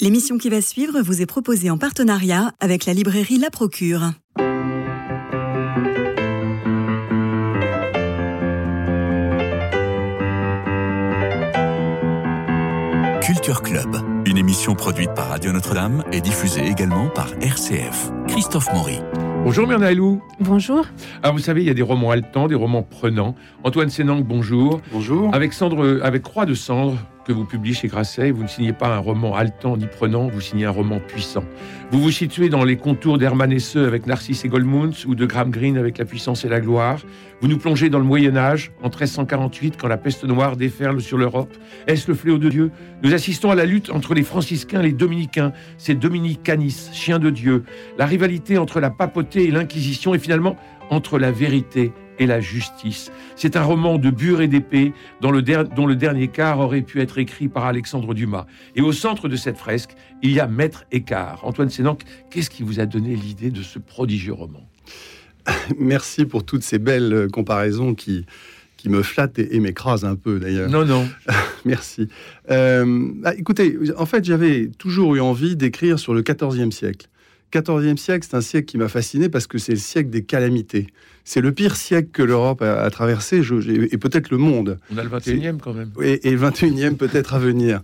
L'émission qui va suivre vous est proposée en partenariat avec la librairie La Procure. Culture Club, une émission produite par Radio Notre-Dame et diffusée également par RCF. Christophe Maury. Bonjour Myrna Bonjour. Alors vous savez, il y a des romans haletants, des romans prenants. Antoine Sénang, bonjour. Bonjour. Avec Cendre, avec Croix de Cendre, que vous publiez chez Grasset, vous ne signez pas un roman haletant ni prenant, vous signez un roman puissant. Vous vous situez dans les contours d'Hermann Hesse avec Narcisse et Goldmunds ou de Graham Greene avec La puissance et la gloire. Vous nous plongez dans le Moyen Âge, en 1348, quand la peste noire déferle sur l'Europe. Est-ce le fléau de Dieu? Nous assistons à la lutte entre les franciscains et les dominicains, ces dominicanis, chiens de Dieu, la rivalité entre la papauté et l'Inquisition et finalement entre la vérité et la justice. C'est un roman de bure et d'épée dont le, dont le dernier quart aurait pu être écrit par Alexandre Dumas. Et au centre de cette fresque, il y a Maître Écart. Antoine Sénanque, qu'est-ce qui vous a donné l'idée de ce prodigieux roman? Merci pour toutes ces belles euh, comparaisons qui, qui me flattent et, m'écrasent un peu d'ailleurs. Non, non. Merci. Euh, bah, écoutez, en fait, j'avais toujours eu envie d'écrire sur le XIVe siècle. 14e siècle, c'est un siècle qui m'a fasciné parce que c'est le siècle des calamités. C'est le pire siècle que l'Europe a, traversé, et peut-être le monde. On a le 21e quand même. Et, et le 21e peut-être à venir.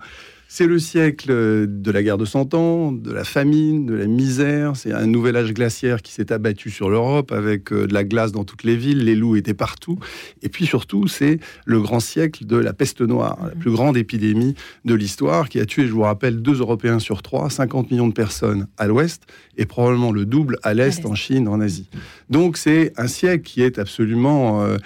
C'est le siècle de la guerre de Cent Ans, de la famine, de la misère. C'est un nouvel âge glaciaire qui s'est abattu sur l'Europe avec euh, de la glace dans toutes les villes, les loups étaient partout. Et puis surtout, c'est le grand siècle de la peste noire, la plus grande épidémie de l'histoire qui a tué, je vous rappelle, deux Européens sur trois, 50 millions de personnes à l'ouest et probablement le double à l'est, en Chine, en Asie. Donc c'est un siècle qui est absolument... Euh,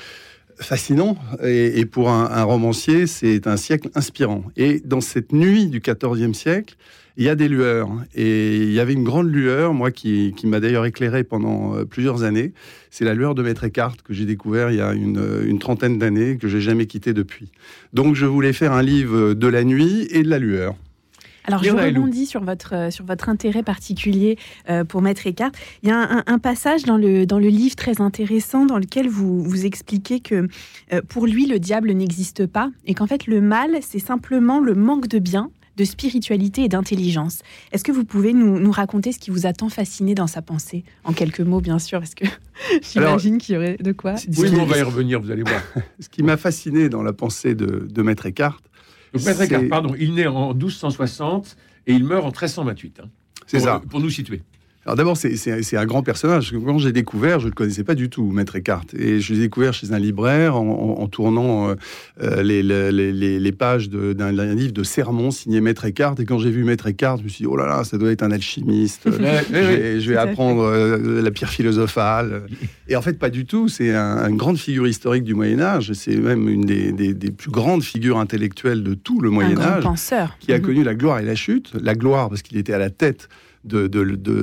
fascinant et, pour un, romancier, c'est un siècle inspirant. Et dans cette nuit du XIVe siècle, il y a des lueurs. Et il y avait une grande lueur, moi, qui, m'a d'ailleurs éclairé pendant euh, plusieurs années. C'est la lueur de Maître Eckhart que j'ai découvert il y a une, une trentaine d'années, que j'ai jamais quitté depuis. Donc je voulais faire un livre de la nuit et de la lueur. Alors, je rebondis sur votre, euh, sur votre intérêt particulier euh, pour Maître Eckhart. Il y a un, passage dans le, dans le livre très intéressant dans lequel vous, vous expliquez que euh, pour lui, le diable n'existe pas et qu'en fait, le mal, c'est simplement le manque de bien de spiritualité et d'intelligence. Est-ce que vous pouvez nous, nous, raconter ce qui vous a tant fasciné dans sa pensée? En quelques mots, bien sûr, parce que j'imagine qu'il y aurait de quoi. Oui, on va y revenir, vous allez voir. ce qui m'a fasciné dans la pensée de, de Maître Eckhart, donc, pardon, il naît en 1260 et il meurt en 1328. Hein, c'est ça. Pour nous situer. Alors d'abord, c'est un grand personnage. Quand j'ai découvert, je ne le connaissais pas du tout, Maître Eckhart. Et je l'ai découvert chez un libraire en, tournant euh, euh, les, les, les, pages d'un livre de sermons signé Maître Eckhart. Et quand j'ai vu Maître Eckhart, je me suis dit, oh là là, ça doit être un alchimiste. je vais, apprendre euh, la pierre philosophale. Et en fait, pas du tout. C'est une grande figure historique du Moyen-Âge. C'est même une des, des, plus grandes figures intellectuelles de tout le Moyen-Âge. Qui a mhm. connu la gloire et la chute. La gloire parce qu'il était à la tête de,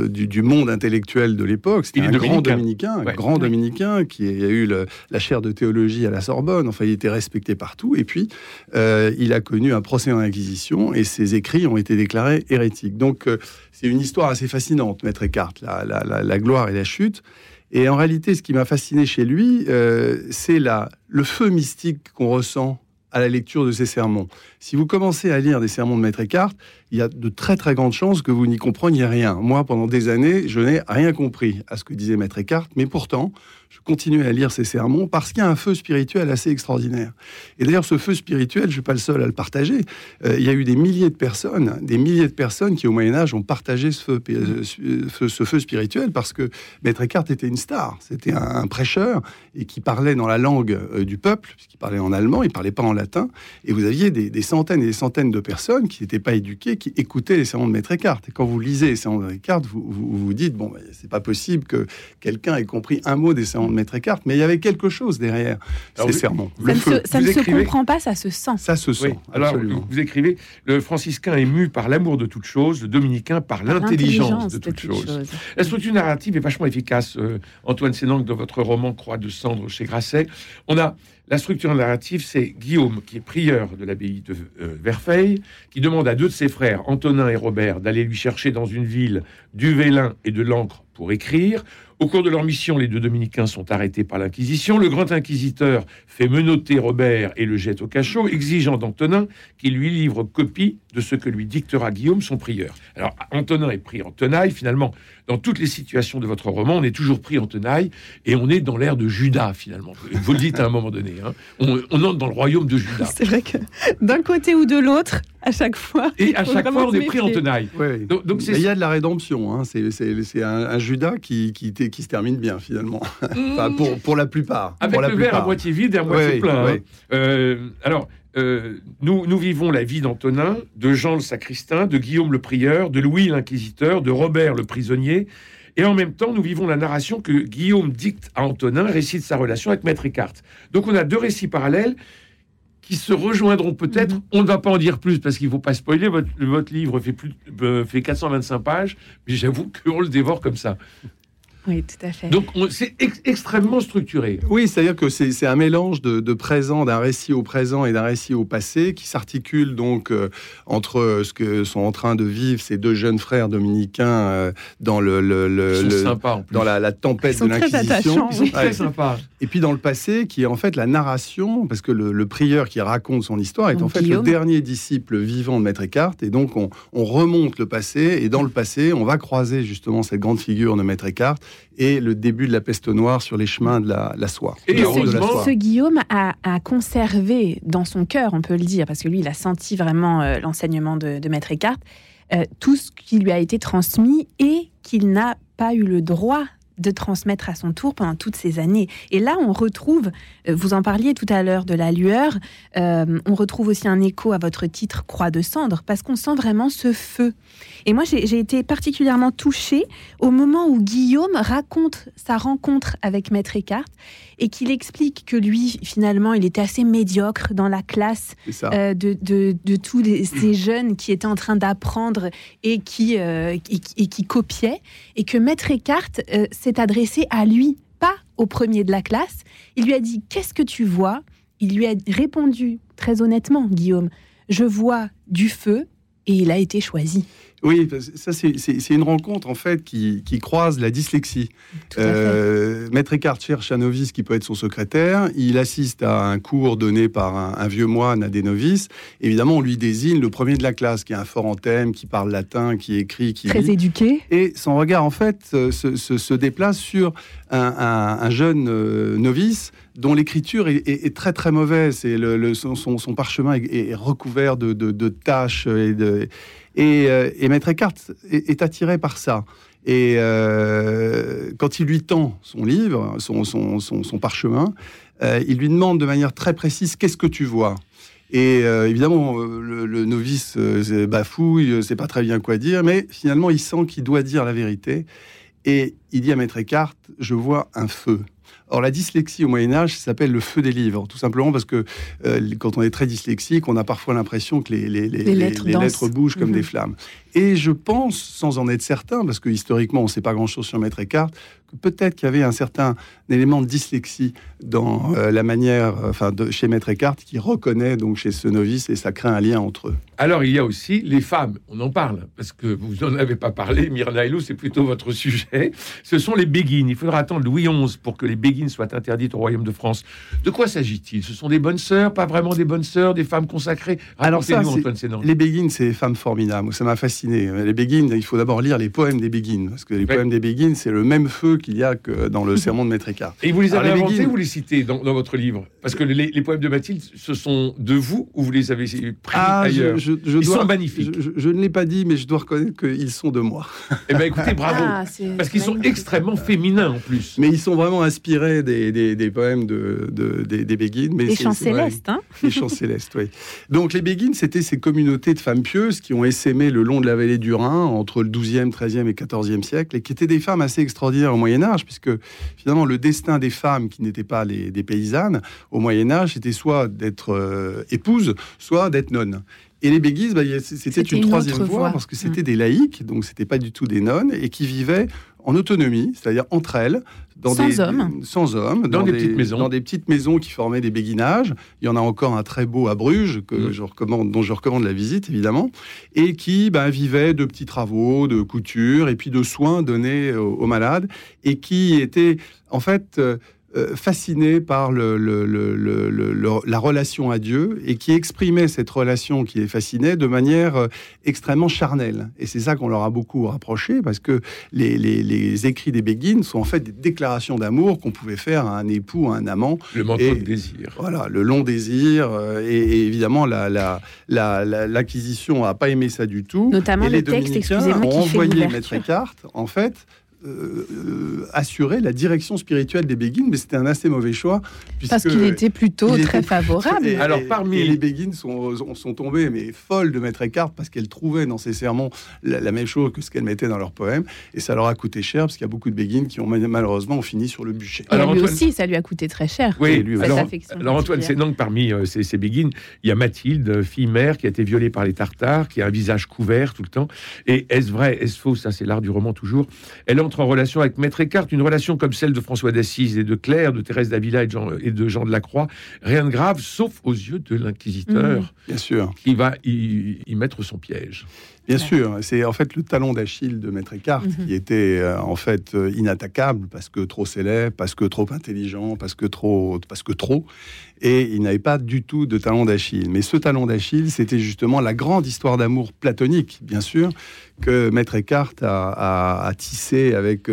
du, monde intellectuel de l'époque. C'était un grand dominicain, grand dominicain qui a eu la chaire de théologie à la Sorbonne. Enfin, il était respecté partout. Et puis, euh, il a connu un procès en Inquisition et ses écrits ont été déclarés hérétiques. Donc, euh, c'est une histoire assez fascinante, Maître Eckhart, la, la, gloire et la chute. Et en réalité, ce qui m'a fasciné chez lui, euh, c'est le feu mystique qu'on ressent à la lecture de ses sermons. Si vous commencez à lire des sermons de Maître Eckhart, il y a de très très grandes chances que vous n'y compreniez rien. Moi, pendant des années, je n'ai rien compris à ce que disait Maître Eckhart, mais pourtant, je continuais à lire ses sermons parce qu'il y a un feu spirituel assez extraordinaire. Et d'ailleurs, ce feu spirituel, je ne suis pas le seul à le partager. Euh, il y a eu des milliers de personnes, des milliers de personnes qui, au Moyen Âge, ont partagé ce feu, euh, ce feu spirituel parce que Maître Eckhart était une star. C'était un, prêcheur et qui parlait dans la langue euh, du peuple, puisqu'il parlait en allemand, il parlait pas en latin. Et vous aviez des, des centaines et des centaines de personnes qui n'étaient pas éduquées, qui écoutaient les sermons de Maître Eckhart. Et quand vous lisez les sermons de Maître Eckhart, vous vous, dites bon, ben, c'est pas possible que quelqu'un ait compris un mot des sermons de Maître Eckhart, mais il y avait quelque chose derrière ces sermons. Ça, ne, se, comprend pas, ça se sent. Ça se sent. Alors, vous écrivez le franciscain est mu par l'amour de toute chose, le dominicain par l'intelligence de, toute, chose. La structure narrative est vachement efficace, euh, Antoine Sénang, dans votre roman Croix de cendre chez Grasset? On a la structure narrative, c'est Guillaume, qui est prieur de l'abbaye de euh, Verfeil, qui demande à deux de ses frères, Antonin et Robert, d'aller lui chercher dans une ville du vélin et de l'encre pour écrire. Au cours de leur mission, les deux dominicains sont arrêtés par l'Inquisition. Le grand inquisiteur fait menotter Robert et le jette au cachot, exigeant d'Antonin qu'il lui livre copie de ce que lui dictera Guillaume, son prieur. Alors, Antonin est pris en tenaille. Finalement, dans toutes les situations de votre roman, on est toujours pris en tenaille et on est dans l'ère de Judas, finalement. Vous le dites à un moment donné. Hein. On, entre dans le royaume de Judas. C'est vrai que d'un côté ou de l'autre, à chaque fois. Et à chaque fois, on est pris en tenaille. Donc, il y a de la rédemption. Hein. C'est un, Judas qui, qui, qui, se termine bien, finalement. enfin, pour, pour la plupart. Avec la le verre à moitié vide et à moitié plein. Hein. Euh, alors, euh, nous, nous vivons la vie d'Antonin, de Jean le sacristain, de Guillaume le prieur, de Louis l'inquisiteur, de Robert le prisonnier. Et en même temps, nous vivons la narration que Guillaume dicte à Antonin, récite sa relation avec Maître Eckhart. Donc on a deux récits parallèles qui se rejoindront peut-être. Mhm. On ne va pas en dire plus parce qu'il ne faut pas spoiler. Votre, votre livre fait, plus, euh, fait 425 pages, mais j'avoue qu'on le dévore comme ça. Oui, tout à fait. Donc c'est extrêmement structuré. Oui, c'est-à-dire que c'est un mélange de, présent, d'un récit au présent et d'un récit au passé, qui s'articule donc euh, entre ce que sont en train de vivre ces deux jeunes frères dominicains euh, dans le, dans la, tempête de l'Inquisition. Ils sont très sympas. Et puis dans le passé, qui est en fait la narration, parce que le, prieur qui raconte son histoire est en fait le dernier disciple vivant de Maître Eckhart, et donc on, on remonte le passé, et dans le passé, on va croiser justement cette grande figure de Maître Eckhart et le début de la peste noire sur les chemins de la, soie. Et ce, Guillaume a, conservé dans son cœur, on peut le dire, parce que lui, il a senti vraiment euh, l'enseignement de, Maître Eckhart, euh, tout ce qui lui a été transmis et qu'il n'a pas eu le droit de transmettre à son tour pendant toutes ces années. Et là, on retrouve, euh, vous en parliez tout à l'heure de la lueur, euh, on retrouve aussi un écho à votre titre Croix de cendre, parce qu'on sent vraiment ce feu. Et moi, j'ai été particulièrement touchée au moment où Guillaume raconte sa rencontre avec Maître Eckhart et qu'il explique que lui, finalement, il était assez médiocre dans la classe euh, de, de, tous ces jeunes qui étaient en train d'apprendre et qui, et, qui copiaient, et que Maître Eckhart s'est adressé à lui, pas au premier de la classe. Il lui a dit Qu'est-ce que tu vois? Il lui a répondu très honnêtement, Guillaume Je vois du feu, et il a été choisi. Oui, ça c'est une rencontre en fait qui, croise la dyslexie. Euh, Maître Eckhart cherche un novice qui peut être son secrétaire. Il assiste à un cours donné par un, vieux moine à des novices. Évidemment, on lui désigne le premier de la classe, qui a un fort en thème, qui parle latin, qui écrit, qui très éduqué. Et son regard en fait se, déplace sur un, jeune euh, novice dont l'écriture est, très très mauvaise et le, son, parchemin est, recouvert de, de, de taches et de euh, et, Maître Eckhart est, attiré par ça. Et euh, quand il lui tend son livre, son, parchemin, euh, il lui demande de manière très précise qu'est-ce que tu vois? Et évidemment, le, novice bafouille, sait pas très bien quoi dire, mais finalement, il sent qu'il doit dire la vérité. Et il dit à Maître Eckhart Je vois un feu. Or, la dyslexie au Moyen-Âge s'appelle le feu des livres, tout simplement parce que euh, quand on est très dyslexique, on a parfois l'impression que les, les, lettres, bougent comme mhm. des flammes. Et je pense, sans en être certain, parce que historiquement, on ne sait pas grand-chose sur Maître Eckhart, que peut-être qu'il y avait un certain élément de dyslexie dans euh, la manière, euh, enfin, de, chez Maître Eckhart, qui reconnaît donc chez ce novice et ça crée un lien entre eux. Alors, il y a aussi les femmes, on en parle, parce que vous n'en avez pas parlé, Myrna Hello, c'est plutôt votre sujet. Ce sont les béguines. Il faudra attendre Louis XI pour que les béguines soient interdites au Royaume de France. De quoi s'agit-il? Ce sont des bonnes sœurs, pas vraiment des bonnes sœurs, des femmes consacrées? Alors ça, les béguines, c'est des femmes formidables. Ça m'a fasciné. Les béguines, il faut d'abord lire les poèmes des béguines, parce que les poèmes des béguines, c'est le même feu qu'il y a que dans le sermon de Maître Écart. Et vous les avez inventés ou vous les citez dans, votre livre? Parce que les, poèmes de Mathilde, ce sont de vous ou vous les avez pris ah, ailleurs? je, Ils sont magnifiques. Je, ne l'ai pas dit, mais je dois reconnaître qu'ils sont de moi. Eh bien, écoutez, bravo. Ah, parce qu'ils sont extrêmement féminins en plus. Mais ils sont vraiment inspirés des, des, poèmes de, des, béguines. Mais les chants célestes, hein Les chants célestes, oui. Donc les béguines, c'était ces communautés de femmes pieuses qui ont essaimé le long de la vallée du Rhin entre le 12e, 13e et 14e siècle et qui étaient des femmes assez extraordinaires au Moyen Âge, puisque finalement le destin des femmes qui n'étaient pas des paysannes au Moyen Âge, c'était soit d'être euh, épouse, soit d'être nonne. Et les Béguises, bah, c'était une, troisième voie, parce que c'était mm. des laïcs, donc c'était pas du tout des nonnes, et qui vivaient en autonomie, c'est-à-dire entre elles, dans sans des, hommes, sans hommes, dans, des, petites maisons, dans des petites maisons qui formaient des béguinages. Il y en a encore un très beau à Bruges que mm. je recommande, dont je recommande la visite évidemment, et qui ben, vivaient de petits travaux, de couture et puis de soins donnés aux, malades, et qui étaient en fait euh, fasciné par le, la relation à Dieu et qui exprimait cette relation qui les fascinait de manière euh, extrêmement charnelle. Et c'est ça qu'on leur a beaucoup rapproché parce que les, écrits des Béguines sont en fait des déclarations d'amour qu'on pouvait faire à un époux, à un amant. Le manteau de désir. Voilà, le long désir. Euh, et, évidemment, l'acquisition la, n'a pas aimé ça du tout. Notamment et le texte, excusez-moi, ont envoyé Maître Eckhart, en fait, euh, assurer la direction spirituelle des Béguines, mais c'était un assez mauvais choix. Parce qu'il était plutôt très favorable. Alors, parmi... les Béguines sont, sont tombées, mais folles de Maître Eckhart, parce qu'elles trouvaient dans ses sermons la, même chose que ce qu'elles mettaient dans leurs poèmes, et ça leur a coûté cher, parce qu'il y a beaucoup de Béguines qui ont malheureusement fini sur le bûcher. alors, lui aussi, ça lui a coûté très cher. Oui, lui, alors, alors, Antoine, c'est donc parmi euh, ces, ces Béguines, il y a Mathilde, fille mère, qui a été violée par les Tartares, qui a un visage couvert tout le temps. Et est-ce vrai, est-ce faux? Ça, c'est l'art du roman toujours. Elle entre en relation avec Maître Eckhart, une relation comme celle de François d'Assise et de Claire, de Thérèse d'Avila et, de Jean de la Croix. Rien de grave, sauf aux yeux de l'inquisiteur, mmh. bien sûr, qui va y mettre son piège. Bien sûr, c'est en fait le talon d'Achille de Maître Eckhart mhm. qui était euh, en fait euh, inattaquable parce que trop célèbre, parce que trop intelligent, parce que trop, parce que trop, et il n'avait pas du tout de talon d'Achille. Mais ce talon d'Achille, c'était justement la grande histoire d'amour platonique, bien sûr, que Maître Eckhart a, a, tissé avec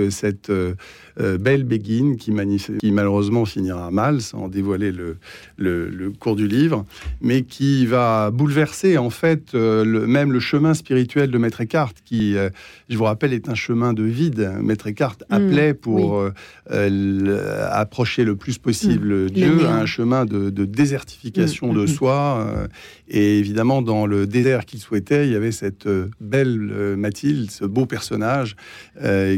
euh, belle béguine qui, qui, malheureusement finira mal, sans dévoiler le, le, cours du livre, mais qui va bouleverser en fait le, même le chemin spirituel de Maître Eckhart, qui, euh, je vous rappelle, est un chemin de vide. Maître Eckhart mm. appelait pour euh, euh, approcher le plus possible mm. Dieu à un chemin de, désertification mm, de soi. et évidemment, dans le désert qu'il souhaitait, il y avait cette belle Mathilde, ce beau personnage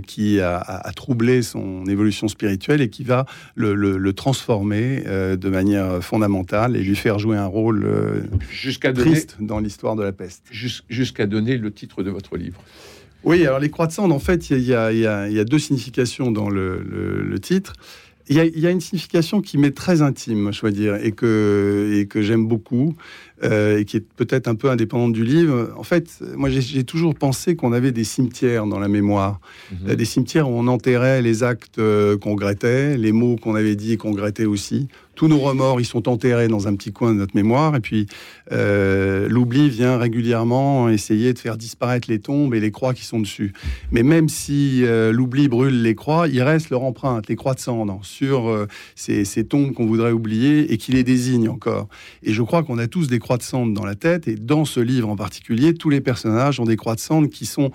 qui a, troublé son évolution spirituelle et qui va le, transformer de manière fondamentale et lui faire jouer un rôle jusqu'à triste dans l'histoire de la peste. Jusqu'à donner le titre de votre livre. Oui, alors les croix de cendre, en fait, il y, a deux significations dans le, titre. Il y, a, une signification qui m'est très intime, je dois dire, et que, et que j'aime beaucoup, euh, et qui est peut-être un peu indépendante du livre. En fait, moi, j'ai toujours pensé qu'on avait des cimetières dans la mémoire, mhm. euh, des cimetières où on enterrait les actes euh, qu'on regrettait, les mots qu'on avait dit et qu'on regrettait aussi. Tous nos remords, ils sont enterrés dans un petit coin de notre mémoire, et puis l'oubli vient régulièrement essayer de faire disparaître les tombes et les croix qui sont dessus. Mais même si l'oubli brûle les croix, il reste leur empreinte, les croix de cendre, sur ces, ces tombes qu'on voudrait oublier et qui les désignent encore. Et je crois qu'on a tous des croix de cendre dans la tête. Et dans ce livre en particulier, tous les personnages ont des croix de cendre qui sont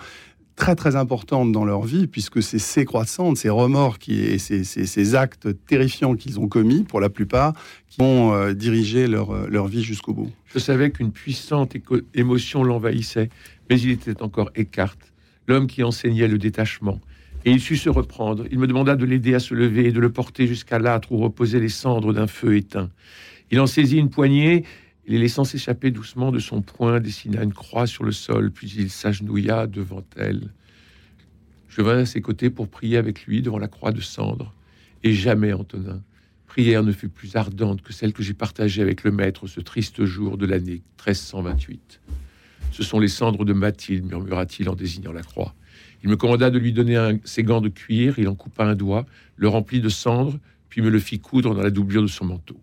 très très importantes dans leur vie, puisque c'est ces croix de cendre, ces remords qui, et ces, actes terrifiants qu'ils ont commis, pour la plupart, qui ont euh, dirigé leur, euh, leur vie jusqu'au bout. Je savais qu'une puissante émotion l'envahissait, mais il était encore écarte, l'homme qui enseignait le détachement. Et il sut se reprendre. Il me demanda de l'aider à se lever et de le porter jusqu'à l'âtre où reposaient les cendres d'un feu éteint. Il en saisit une poignée les laissant s'échapper doucement de son poing, dessina une croix sur le sol, puis il s'agenouilla devant elle. Je vins à ses côtés pour prier avec lui devant la croix de cendre. Et jamais, Antonin, prière ne fut plus ardente que celle que j'ai partagée avec le maître ce triste jour de l'année 1328. Ce sont les cendres de Mathilde, murmura-t-il en désignant la croix. Il me commanda de lui donner ses gants de cuir, il en coupa un doigt, le remplit de cendres, puis me le fit coudre dans la doublure de son manteau.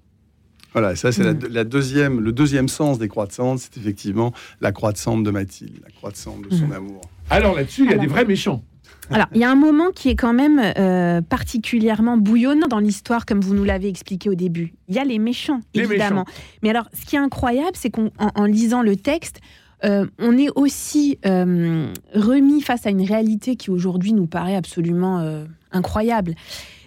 Voilà, ça c'est mm. la, deuxième, le deuxième sens des croix de cendre, c'est effectivement la croix de cendre de Mathilde, la croix de cendre de son mm. amour. Alors là-dessus, il y a des vrais méchants. Alors, il y a un moment qui est quand même euh, particulièrement bouillonnant dans l'histoire, comme vous nous l'avez expliqué au début. Il y a les méchants, évidemment. Mais alors, ce qui est incroyable, c'est qu'en en, lisant le texte, euh, on est aussi euh, remis face à une réalité qui aujourd'hui nous paraît absolument incroyable.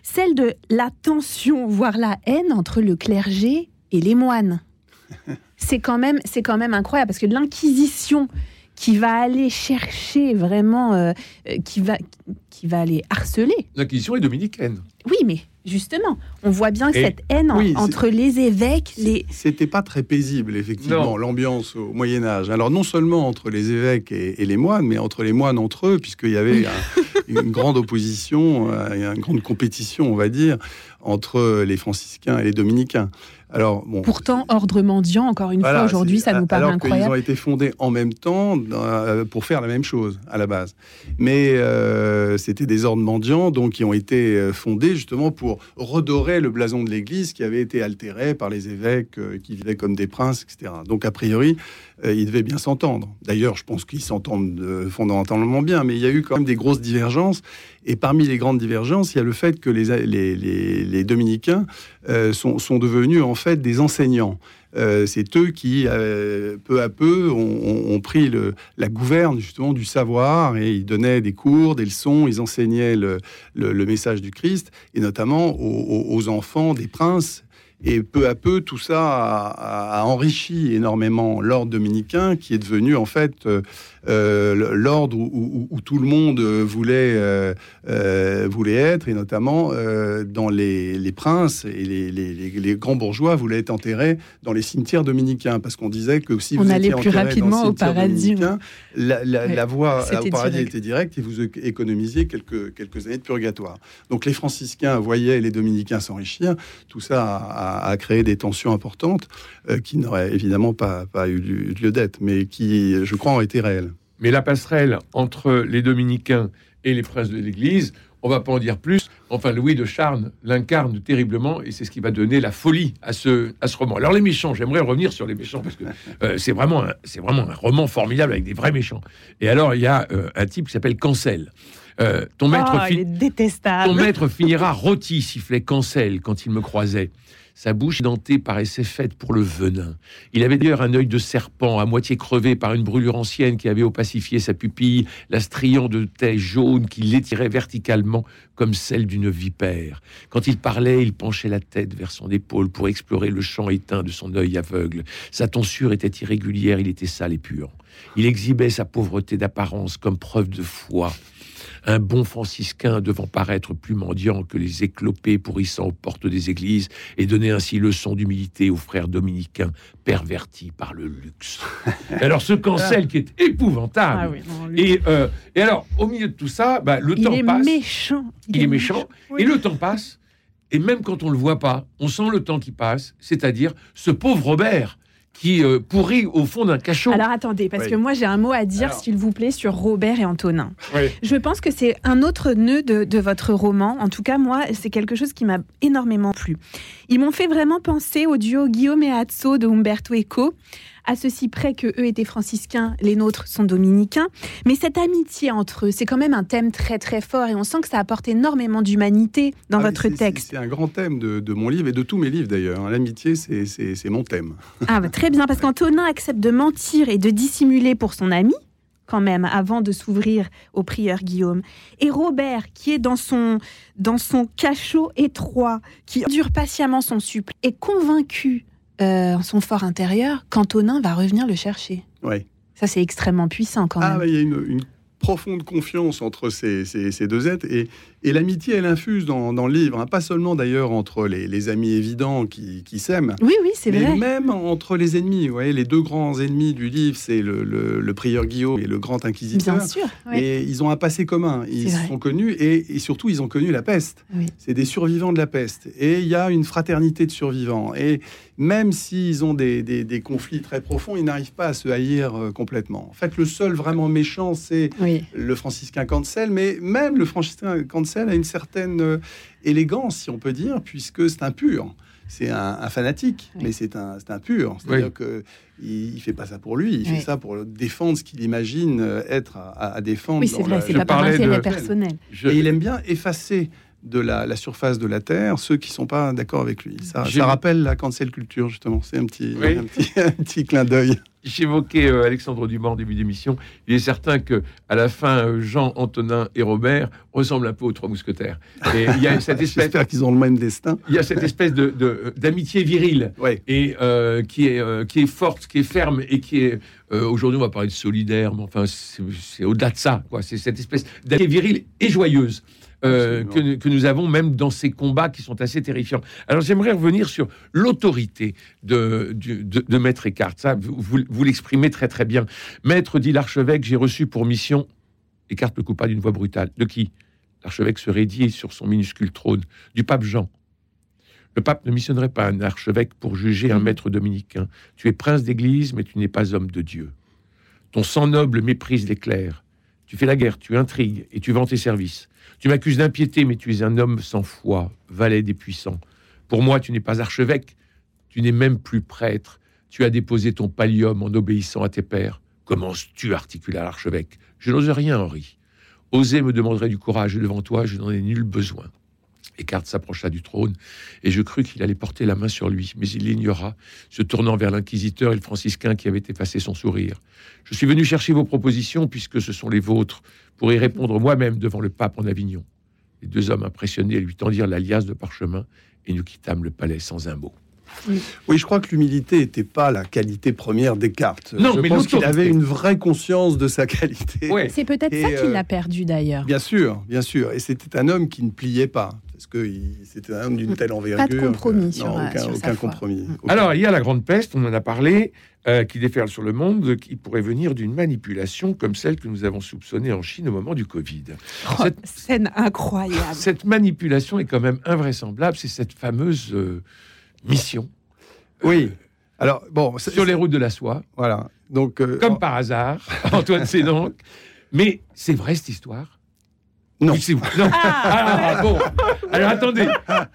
Celle de la tension, voire la haine entre le clergé et les moines. c'est quand même, c'est quand même incroyable parce que l'Inquisition qui va aller chercher vraiment, euh, euh, qui, va, qui va aller harceler. L'Inquisition est dominicaine. Oui, mais justement, on voit bien que cette haine entre les évêques, les... C'était pas très paisible, effectivement, l'ambiance au Moyen Âge. Alors non seulement entre les évêques et, les moines, mais entre les moines entre eux, puisqu'il y avait une grande opposition, euh, une grande compétition, on va dire, entre les franciscains et les dominicains. Alors, Pourtant, ordre mendiant, encore une fois, aujourd'hui, ça nous paraît alors incroyable. Ils ont été fondés en même temps euh, pour faire la même chose à la base. Mais euh, c'était des ordres mendiants, donc qui ont été fondés justement pour redorer le blason de l'Église qui avait été altéré par les évêques qui vivaient comme des princes, etc. Donc, a priori, ils devaient bien s'entendre. D'ailleurs, je pense qu'ils s'entendent fondamentalement bien, mais il y a eu quand même des grosses divergences. Et parmi les grandes divergences, il y a le fait que les, dominicains sont, sont, devenus en fait des enseignants. Euh, c'est eux qui, euh, peu à peu, ont, pris la gouverne justement du savoir et ils donnaient des cours, des leçons, ils enseignaient le, message du Christ et notamment aux enfants des princes et peu à peu, tout ça a, enrichi énormément l'ordre dominicain, qui est devenu en fait euh, euh, l'ordre où, tout le monde voulait, euh, voulait être, et notamment dans les, princes et les, grands bourgeois voulaient être enterrés dans les cimetières dominicains, parce qu'on disait que si vous étiez plus rapidement au paradis, la, voie au paradis était directe et vous économisiez quelques, quelques années de purgatoire. Donc les franciscains voyaient les dominicains s'enrichir, tout ça a a, créé des tensions importantes euh, qui n'auraient évidemment pas, eu lieu d'être, mais qui, je crois, ont été réelles. Mais la passerelle entre les dominicains et les princes de l'Église, on va pas en dire plus. Enfin, Louis de Charnes l'incarne terriblement et c'est ce qui va donner la folie à ce, à ce roman. Alors, les méchants, j'aimerais revenir sur les méchants parce que euh, c'est vraiment, c'est vraiment un roman formidable avec des vrais méchants. Et alors, il y a euh, un type qui s'appelle Cancel. ton, maître oh, ton maître finira rôti, sifflait Cancel quand il me croisait. Sa bouche dentée paraissait faite pour le venin. Il avait d'ailleurs un œil de serpent à moitié crevé par une brûlure ancienne qui avait opacifié sa pupille, la striant de taie jaune qui l'étirait verticalement comme celle d'une vipère. Quand il parlait, il penchait la tête vers son épaule pour explorer le champ éteint de son œil aveugle. Sa tonsure était irrégulière, il était sale et pur. Il exhibait sa pauvreté d'apparence comme preuve de foi un bon franciscain devant paraître plus mendiant que les éclopés pourrissant aux portes des églises et donner ainsi leçon d'humilité aux frères dominicains pervertis par le luxe. alors ce cancel qui est épouvantable. Ah euh, et, alors au milieu de tout ça, bah, le temps passe. Méchant. Il, est méchant. Et le temps passe. Et même quand on le voit pas, on sent le temps qui passe. C'est-à-dire ce pauvre Robert qui euh, pourrit au fond d'un cachot. Alors attendez, parce que moi j'ai un mot à dire, s'il vous plaît, sur Robert et Antonin. Je pense que c'est un autre nœud de, votre roman. En tout cas, moi, c'est quelque chose qui m'a énormément plu. Ils m'ont fait vraiment penser au duo Guillaume et Azzo de Umberto Eco à ceci près que eux étaient franciscains, les nôtres sont dominicains. Mais cette amitié entre eux, c'est quand même un thème très très fort et on sent que ça apporte énormément d'humanité dans ah, votre texte. C'est un grand thème de, mon livre et de tous mes livres d'ailleurs. L'amitié, c'est mon thème. Ah, bah, très bien, parce qu'Antonin accepte de mentir et de dissimuler pour son ami quand même avant de s'ouvrir au prieur Guillaume. Et Robert, qui est dans son, dans son cachot étroit, qui endure patiemment son supple, est convaincu euh, son fort intérieur, qu'Antonin va revenir le chercher. Oui. Ça, c'est extrêmement puissant quand ah, même. il y a une, profonde confiance entre ces, ces deux êtres. Et et l'amitié, elle infuse dans, dans le livre, hein. pas seulement d'ailleurs entre les, les, amis évidents qui, qui s'aiment. Oui, oui, c'est vrai. Même entre les ennemis. Vous voyez, les deux grands ennemis du livre, c'est le, le, prieur Guillaume et le grand inquisiteur. Bien sûr. Et ils ont un passé commun. Ils sont connus et, et, surtout, ils ont connu la peste. C'est des survivants de la peste. Et il y a une fraternité de survivants. Et même s'ils ont des, des, des, conflits très profonds, ils n'arrivent pas à se haïr euh, complètement. En fait, le seul vraiment méchant, c'est le franciscain Cancel. Mais même le franciscain Cancel, a une certaine euh, élégance, si on peut dire, puisque c'est un pur. C'est un, fanatique, mais c'est un, un pur. C'est-à-dire qu'il il fait pas ça pour lui, il fait ça pour défendre ce qu'il imagine euh, être à, défendre. Oui, c'est vrai, c'est pas par intérêt personnel. Et il aime bien effacer de la, surface de la Terre ceux qui sont pas d'accord avec lui. Ça, ça rappelle la cancel culture, justement. C'est un petit, un petit, un petit clin d'œil. J'évoquais euh, Alexandre Dumas en début d'émission. Il est certain que à la fin, euh, Jean, Antonin et Robert ressemblent un peu aux trois mousquetaires. Et il y a cette espèce. J'espère qu'ils ont le même destin. Il y a cette espèce de d'amitié virile ouais. et euh, qui est euh, qui est forte, qui est ferme et qui est euh, aujourd'hui on va parler de solidaire, mais enfin c'est au-delà de ça. Quoi. C'est cette espèce d'amitié virile et joyeuse. Euh, que, que, nous avons même dans ces combats qui sont assez terrifiants. Alors j'aimerais revenir sur l'autorité de, de, de, Maître Eckhart. Ça, vous, vous l'exprimez très très bien. Maître, dit l'archevêque, j'ai reçu pour mission. Eckhart le coupa d'une voix brutale. De qui? L'archevêque se raidit sur son minuscule trône. Du pape Jean. Le pape ne missionnerait pas un archevêque pour juger un maître dominicain. Tu es prince d'église, mais tu n'es pas homme de Dieu. Ton sang noble méprise les clercs. Tu fais la guerre, tu intrigues et tu vends tes services. Tu m'accuses d'impiété, mais tu es un homme sans foi, valet des puissants. Pour moi, tu n'es pas archevêque, tu n'es même plus prêtre. Tu as déposé ton pallium en obéissant à tes pères. Commences-tu, articula l'archevêque? Je n'ose rien, Henri. Oser me demanderait du courage, et devant toi, je n'en ai nul besoin. Eckhart s'approcha du trône, et je crus qu'il allait porter la main sur lui, mais il l'ignora, se tournant vers l'inquisiteur et le franciscain qui avait effacé son sourire. Je suis venu chercher vos propositions, puisque ce sont les vôtres, pour y répondre moi-même devant le pape en Avignon. Les deux hommes impressionnés lui tendirent l'alias de parchemin, et nous quittâmes le palais sans un mot. Oui. je crois que l'humilité n'était pas la qualité première Descartes. Non, je mais pense qu'il avait une vraie conscience de sa qualité. C'est peut-être ça qu'il l'a perdu d'ailleurs. Bien sûr, bien sûr. Et c'était un homme qui ne pliait pas. Parce que c'était un homme d'une telle envergure. Pas de compromis sur, non, aucun, sur aucun compromis. Aucun. Alors, il y a la grande peste, on en a parlé, euh, qui déferle sur le monde, qui pourrait venir d'une manipulation comme celle que nous avons soupçonnée en Chine au moment du Covid. Oh, cette scène incroyable. Cette manipulation est quand même invraisemblable. C'est cette fameuse euh, mission oui. Alors, bon. Sur les routes de la soie. Voilà. Donc, euh, Comme par hasard, Antoine c'est donc. Mais c'est vrai cette histoire non. Oui, non. Ah, ah, bon. Alors attendez.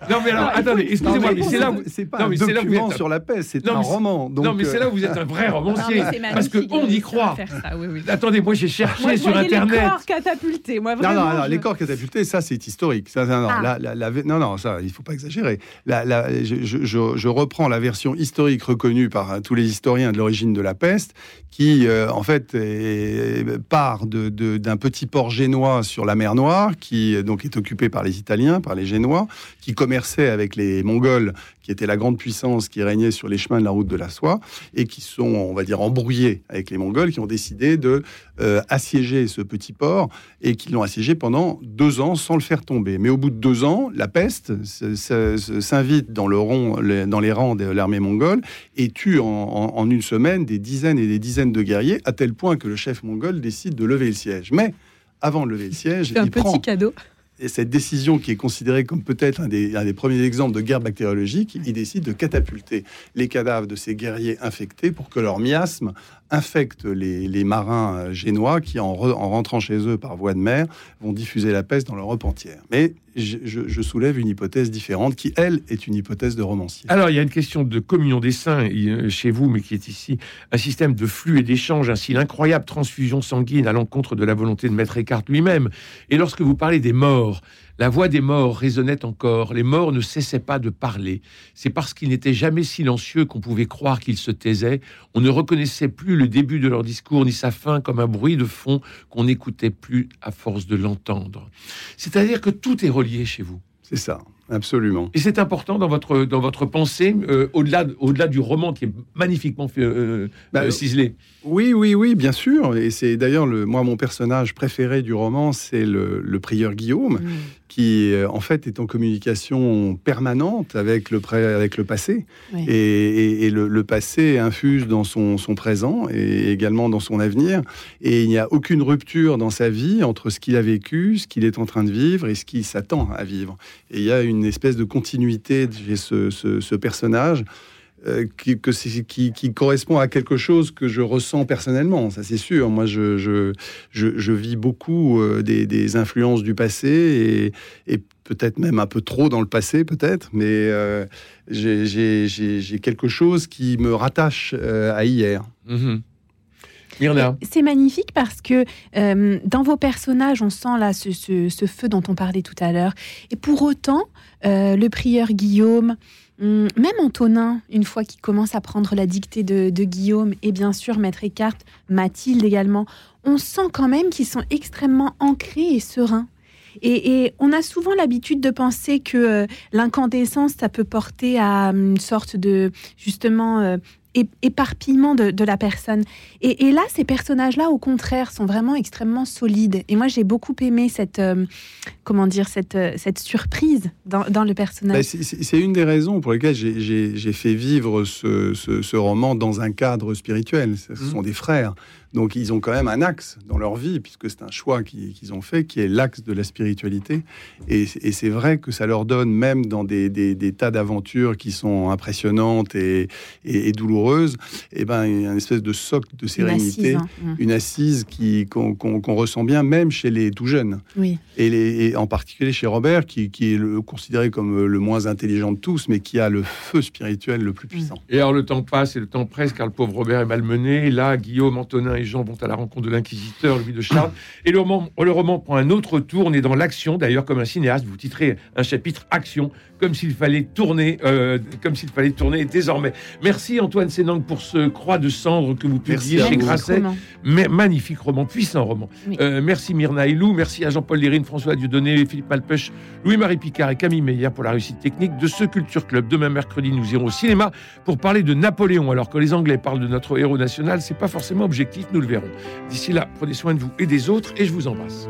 Non mais alors attendez. Excusez-moi, mais, c'est là où c'est pas non, mais un document sur la paix, c'est un roman. Donc... Non mais c'est là où vous êtes un vrai romancier, parce que on y croit. Oui, oui. Attendez, moi j'ai cherché moi, sur internet. Les corps catapultés, moi vraiment. Non non, non les corps catapultés, ça c'est historique. Ça, non, non, ah. la, la, non non, ça il faut pas exagérer. La, je, je, je, reprends la version historique reconnue par euh, tous les historiens de l'origine de la peste, qui euh, en fait est, part d'un de, d'un petit port génois sur la mer Noire qui donc est occupé par les Italiens, par les Génois, qui commerçaient avec les Mongols, qui étaient la grande puissance qui régnait sur les chemins de la route de la soie, et qui sont, on va dire, embrouillés avec les Mongols, qui ont décidé de euh, assiéger ce petit port, et qui l'ont assiégé pendant deux ans sans le faire tomber. Mais au bout de deux ans, la peste s'invite dans les rangs de l'armée mongole et tue en, en une semaine des dizaines et des dizaines de guerriers, à tel point que le chef mongol décide de lever le siège. Mais avant de lever le siège. un petit cadeau. Et cette décision, qui est considérée comme peut-être un des, un des premiers exemples de guerre bactériologique, il décide de catapulter les cadavres de ces guerriers infectés pour que leur miasme infecte les, marins euh, génois qui, en, rentrant chez eux par voie de mer, vont diffuser la peste dans l'Europe entière. Mais je, soulève une hypothèse différente qui, elle, est une hypothèse de romancier. Alors, il y a une question de communion des saints chez vous, mais qui est ici un système de flux et d'échange, ainsi l'incroyable transfusion sanguine à l'encontre de la volonté de Maître Eckhart lui-même. Et lorsque vous parlez des morts, la voix des morts résonnait encore, les morts ne cessaient pas de parler. C'est parce qu'ils n'étaient jamais silencieux qu'on pouvait croire qu'ils se taisaient. On ne reconnaissait plus le début de leur discours ni sa fin comme un bruit de fond qu'on n'écoutait plus à force de l'entendre. C'est-à-dire que tout est relié chez vous. C'est ça. Absolument. Et c'est important dans votre, dans votre pensée, euh, au-delà au -delà du roman qui est magnifiquement euh, bah, euh, ciselé. Oui, oui, oui, bien sûr. Et c'est d'ailleurs, moi, mon personnage préféré du roman, c'est le, prieur Guillaume, mm. Qui, en fait, est en communication permanente avec le, avec le passé. Et, le, passé infuse dans son, son, présent et également dans son avenir. Et il n'y a aucune rupture dans sa vie entre ce qu'il a vécu, ce qu'il est en train de vivre et ce qu'il s'attend à vivre. Et il y a une une espèce de continuité chez ce, personnage. Euh, qui, que qui, qui, correspond à quelque chose que je ressens personnellement, ça c'est sûr. Moi, je, je, je, vis beaucoup euh, des, influences du passé et, peut-être même un peu trop dans le passé, peut-être, mais euh, j'ai quelque chose qui me rattache à hier. Mm-hmm. C'est magnifique parce que euh, dans vos personnages, on sent là ce, feu dont on parlait tout à l'heure. Et pour autant, euh, le prieur Guillaume, même Antonin, une fois qu'il commence à prendre la dictée de, Guillaume, et bien sûr Maître Eckhart, Mathilde également, on sent quand même qu'ils sont extrêmement ancrés et sereins. Et, on a souvent l'habitude de penser que euh, l'incandescence, ça peut porter à hum, une sorte de, justement, euh, éparpillement de, la personne. Et, là, ces personnages-là, au contraire, sont vraiment extrêmement solides. Et moi, j'ai beaucoup aimé cette, euh, comment dire, cette, euh, cette surprise dans, le personnage. Bah, c'est une des raisons pour lesquelles j'ai fait vivre ce, ce, roman dans un cadre spirituel. Ce mmh. sont des frères. Donc ils ont quand même un axe dans leur vie, puisque c'est un choix qu'ils ont fait, qui est l'axe de la spiritualité. Et, c'est vrai que ça leur donne, même dans des, tas d'aventures qui sont impressionnantes et, douloureuses, et eh ben, une espèce de socle de sérénité, une assise, mmh. qu'on ressent bien même chez les tout jeunes. Oui. Et, en particulier chez Robert, qui, est le, considéré comme le moins intelligent de tous, mais qui a le feu spirituel le plus puissant. Et alors le temps passe et le temps presse, car le pauvre Robert est malmené. Là, Guillaume, Antonin et les gens vont à la rencontre de l'inquisiteur Louis de Charles. Et le roman, le roman prend un autre tour. On est dans l'action, d'ailleurs, comme un cinéaste. Vous titrez un chapitre Action, comme s'il fallait tourner, euh, comme s'il fallait tourner désormais. Merci Antoine Sénang pour ce Croix de cendre que vous publiez chez Grasset. magnifique roman, puissant roman. Euh, merci Myrna Hilou, merci à Jean-Paul Lérine, François Dieudonné, Philippe Malpeuch, Louis-Marie Picard et Camille Meyer pour la réussite technique de ce Culture Club. Demain mercredi, nous irons au cinéma pour parler de Napoléon. Alors que les Anglais parlent de notre héros national, c'est pas forcément objectif, nous le verrons. D'ici là, prenez soin de vous et des autres et je vous embrasse.